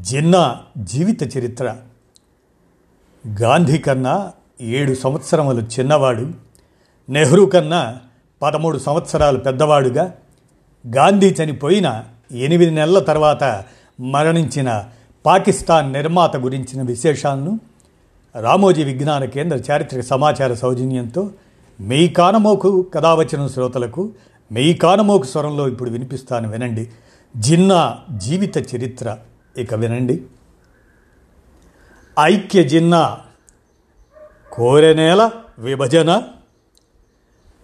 జిన్నా జీవిత చరిత్ర. గాంధీ కన్నా ఏడు సంవత్సరములు చిన్నవాడు నెహ్రూ కన్నా పదమూడు సంవత్సరాలు పెద్దవాడుగా గాంధీ చనిపోయిన ఎనిమిది నెలల తర్వాత మరణించిన పాకిస్తాన్ నిర్మాత గురించిన విశేషాలను రామోజీ విజ్ఞాన కేంద్ర చారిత్రక సమాచార సౌజన్యంతో మీ కానమోకు కథావచనం శ్రోతలకు మీ కానమోకు స్వరంలో ఇప్పుడు వినిపిస్తాను వినండి. జిన్నా జీవిత చరిత్ర. ఇక వినండి. ఐక్య జిన్న కోరెనేల విభజన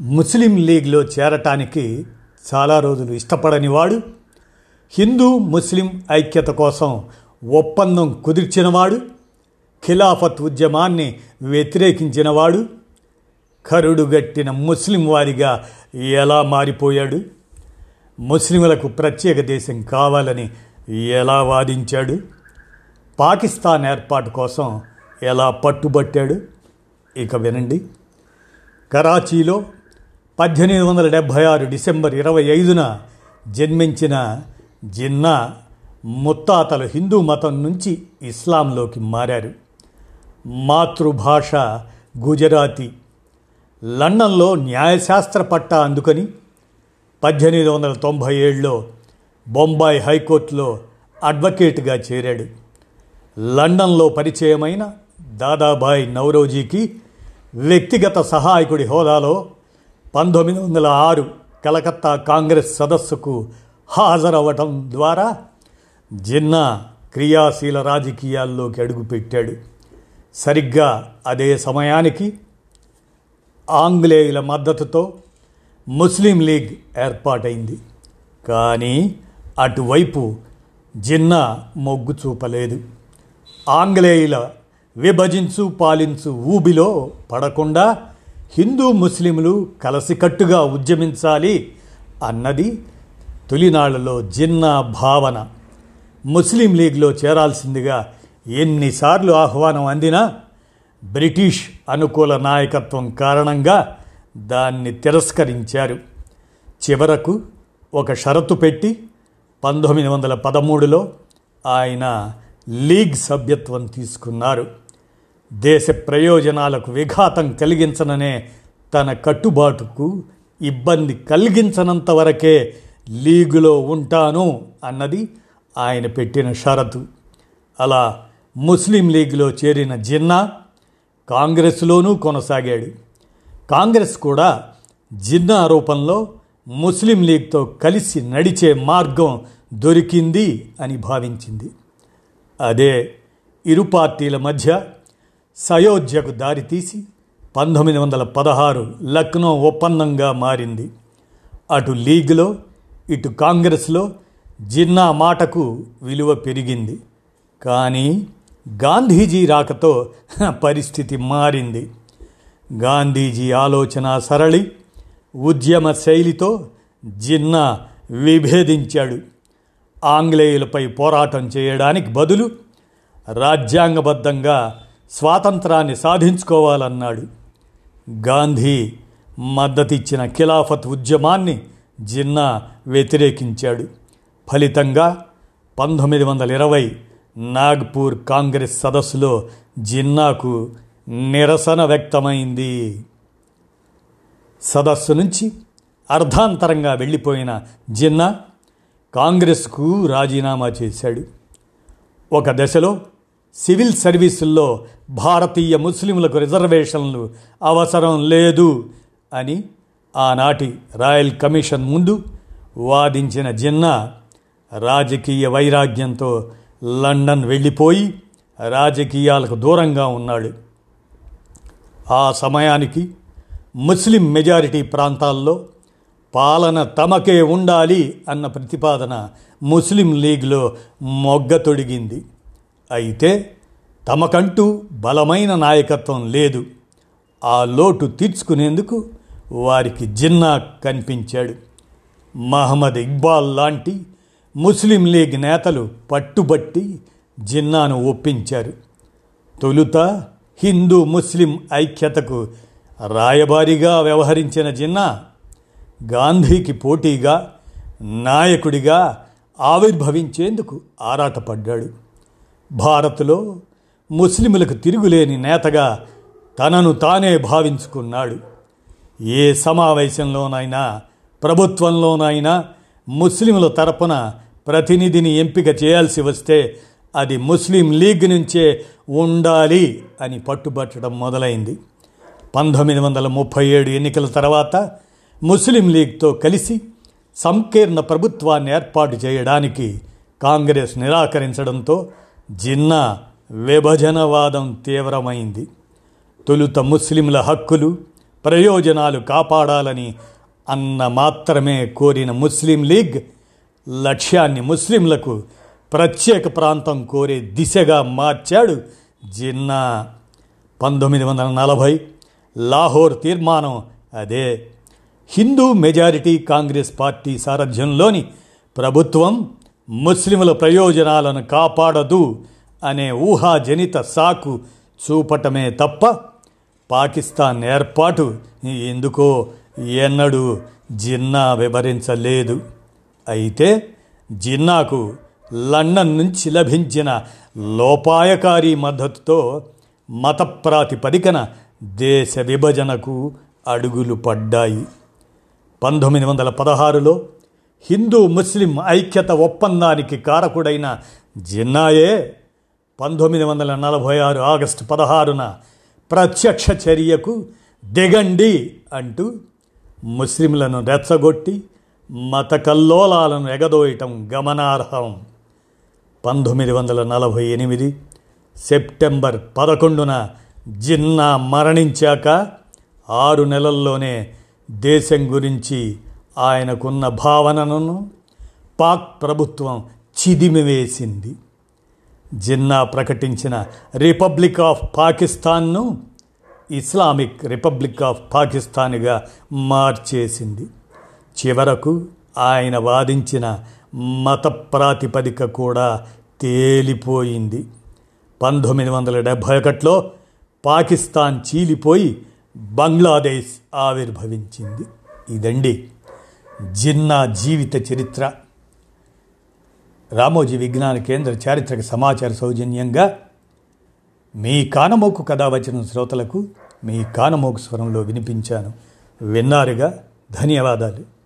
ముస్లిం లీగ్లో చేరటానికి చాలా రోజులు ఇష్టపడని వాడు హిందూ ముస్లిం ఐక్యత కోసం ఒప్పందం కుదిర్చినవాడు ఖిలాఫత్ ఉద్యమాన్ని వ్యతిరేకించినవాడు కరుడుగట్టిన ముస్లిం వారిగా ఎలా మారిపోయాడు? ముస్లింలకు ప్రత్యేక దేశం కావాలని ఎలా వాదించాడు? పాకిస్తాన్ ఏర్పాటు కోసం ఎలా పట్టుబట్టాడు? ఇక వినండి. కరాచీలో పద్దెనిమిది వందల డెబ్భై ఆరు డిసెంబర్ ఇరవై ఐదున జన్మించిన జిన్నా ముత్తాతలు హిందూ మతం నుంచి ఇస్లాంలోకి మారారు. మాతృభాష గుజరాతీ. లండన్లో న్యాయశాస్త్ర పట్టా అందుకని పద్దెనిమిది వందల తొంభై ఏడులో బొంబాయి హైకోర్టులో అడ్వకేట్గా చేరాడు. లండన్లో పరిచయమైన దాదాభాయ్ నవరోజీకి వ్యక్తిగత సహాయకుడి హోదాలో పంతొమ్మిది వందల ఆరు కలకత్తా కాంగ్రెస్ సదస్సుకు హాజరవ్వటం ద్వారా జిన్నా క్రియాశీల రాజకీయాల్లోకి అడుగుపెట్టాడు సరిగ్గా అదే సమయానికి ఆంగ్లేయుల మద్దతుతో ముస్లిం లీగ్ ఏర్పాటైంది. కానీ అటువైపు జిన్నా మొగ్గు చూపలేదు. ఆంగ్లేయుల విభజించు పాలించు ఊబిలో పడకుండా హిందూ ముస్లింలు కలసికట్టుగా ఉద్యమించాలి అన్నది తొలినాళ్ళలో జిన్నా భావన. ముస్లిం లీగ్లో చేరాల్సిందిగా ఎన్నిసార్లు ఆహ్వానం అందినా బ్రిటిష్ అనుకూల నాయకత్వం కారణంగా దాన్ని తిరస్కరించారు. చివరకు ఒక షరతు పెట్టి పంతొమ్మిది వందల పదమూడులో ఆయన లీగ్ సభ్యత్వం తీసుకున్నారు. దేశ ప్రయోజనాలకు విఘాతం కలిగించననే తన కట్టుబాటుకు ఇబ్బంది కలిగించనంత వరకే లీగులో ఉంటాను అన్నది ఆయన పెట్టిన షరతు. అలా ముస్లిం లీగ్లో చేరిన జిన్నా కాంగ్రెస్లోనూ కొనసాగాడు. కాంగ్రెస్ కూడా జిన్నా రూపంలో ముస్లిం లీగ్తో కలిసి నడిచే మార్గం దొరికింది అని భావించింది. అదే ఇరు పార్టీల మధ్య సయోధ్యకు దారితీసి పంతొమ్మిది వందల పదహారు లక్నో ఒప్పందంగా మారింది. అటు లీగ్లో ఇటు కాంగ్రెస్లో జిన్నా మాటకు విలువ పెరిగింది. కానీ గాంధీజీ రాకతో పరిస్థితి మారింది. గాంధీజీ ఆలోచన సరళి ఉద్యమ శైలితో జిన్నా విభేదించాడు. ఆంగ్లేయులపై పోరాటం చేయడానికి బదులు రాజ్యాంగబద్ధంగా స్వాతంత్రాన్ని సాధించుకోవాలన్నాడు. గాంధీ మద్దతిచ్చిన ఖిలాఫత్ ఉద్యమాన్ని జిన్నా వ్యతిరేకించాడు. ఫలితంగా పంతొమ్మిది వందల ఇరవై నాగ్పూర్ కాంగ్రెస్ సదస్సులో జిన్నాకు నిరసన వ్యక్తమైంది. సదస్సు నుంచి అర్ధాంతరంగా వెళ్ళిపోయిన జిన్నా కాంగ్రెస్కు రాజీనామా చేశాడు. ఒక దశలో సివిల్ సర్వీసుల్లో భారతీయ ముస్లింలకు రిజర్వేషన్లు అవసరం లేదు అని ఆనాటి రాయల్ కమిషన్ ముందు వాదించిన జిన్నా రాజకీయ వైరాగ్యంతో లండన్ వెళ్ళిపోయి రాజకీయాలకు దూరంగా ఉన్నాడు. ఆ సమయానికి ముస్లిం మెజారిటీ ప్రాంతాల్లో పాలన తమకే ఉండాలి అన్న ప్రతిపాదన ముస్లిం లీగ్లో మొగ్గ తొడిగింది. అయితే తమకంటూ బలమైన నాయకత్వం లేదు. ఆ లోటు తీర్చుకునేందుకు వారికి జిన్నా కనిపించాడు. మహమ్మద్ ఇక్బాల్ లాంటి ముస్లిం లీగ్ నేతలు పట్టుబట్టి జిన్నాను ఒప్పించారు. తొలుత హిందూ ముస్లిం ఐక్యతకు రాయబారిగా వ్యవహరించిన జిన్నా గాంధీకి పోటీగా నాయకుడిగా ఆవిర్భవించేందుకు ఆరాటపడ్డాడు. భారత్లో ముస్లిములకు తిరుగులేని నేతగా తనను తానే భావించుకున్నాడు. ఏ సమావేశంలోనైనా ప్రభుత్వంలోనైనా ముస్లింల తరపున ప్రతినిధిని ఎంపిక చేయాల్సి వస్తే అది ముస్లిం లీగ్ నుంచే ఉండాలి అని పట్టుబట్టడం మొదలైంది. పంతొమ్మిది వందల ముప్పై ఏడు ఎన్నికల తర్వాత ముస్లిం లీగ్తో కలిసి సంకీర్ణ ప్రభుత్వాన్ని ఏర్పాటు చేయడానికి కాంగ్రెస్ నిరాకరించడంతో జిన్నా విభజనవాదం తీవ్రమైంది. తొలుత ముస్లింల హక్కులు ప్రయోజనాలు కాపాడాలని అన్న మాత్రమే కోరిన ముస్లిం లీగ్ లక్ష్యాన్ని ముస్లింలకు ప్రత్యేక ప్రాంతం కోరే దిశగా మార్చాడు జిన్నా. పంతొమ్మిది వందల నలభై లాహోర్ తీర్మానం అదే. హిందూ మెజారిటీ కాంగ్రెస్ పార్టీ సారథ్యంలోని ప్రభుత్వం ముస్లిముల ప్రయోజనాలను కాపాడదు అనే ఊహాజనిత సాకు చూపటమే తప్ప పాకిస్తాన్ ఏర్పాటు ఎందుకో ఎన్నడూ జిన్నా వివరించలేదు. అయితే జిన్నాకు లండన్ నుంచి లభించిన లోపాయకారి మద్దతుతో మత ప్రాతిపదికన దేశ విభజనకు అడుగులు పడ్డాయి. పంతొమ్మిది వందల పదహారులో హిందూ ముస్లిం ఐక్యత ఒప్పందానికి కారకుడైన జిన్నాయే పంతొమ్మిది వందల నలభై ఆరు ఆగస్టు పదహారున ప్రత్యక్ష చర్యకు దిగండి అంటూ ముస్లింలను రెచ్చగొట్టి మత కల్లోలాలను ఎగదోయటం గమనార్హం. పంతొమ్మిది వందల నలభై ఎనిమిది సెప్టెంబర్ పదకొండున జిన్నా మరణించాక ఆరు నెలల్లోనే దేశం గురించి ఆయనకున్న భావనను పాక్ ప్రభుత్వం చిదిమివేసింది. జిన్నా ప్రకటించిన రిపబ్లిక్ ఆఫ్ పాకిస్తాన్ను ఇస్లామిక్ రిపబ్లిక్ ఆఫ్ పాకిస్తాన్గా మార్చేసింది. చివరకు ఆయన వాదించిన మత ప్రాతిపదిక కూడా తేలిపోయింది. పంతొమ్మిది వందల డెబ్భై ఒకటిలో పాకిస్తాన్ చీలిపోయి బంగ్లాదేశ్ ఆవిర్భవించింది. ఇదండి జిన్నా జీవిత చరిత్ర. రామోజీ విజ్ఞాన కేంద్ర చారిత్రక సమాచార సౌజన్యంగా మీ కానమోకు కథావచనం వచ్చిన శ్రోతలకు మీ కానమోకు స్వరంలో వినిపించాను. విన్నారుగా? ధన్యవాదాలు.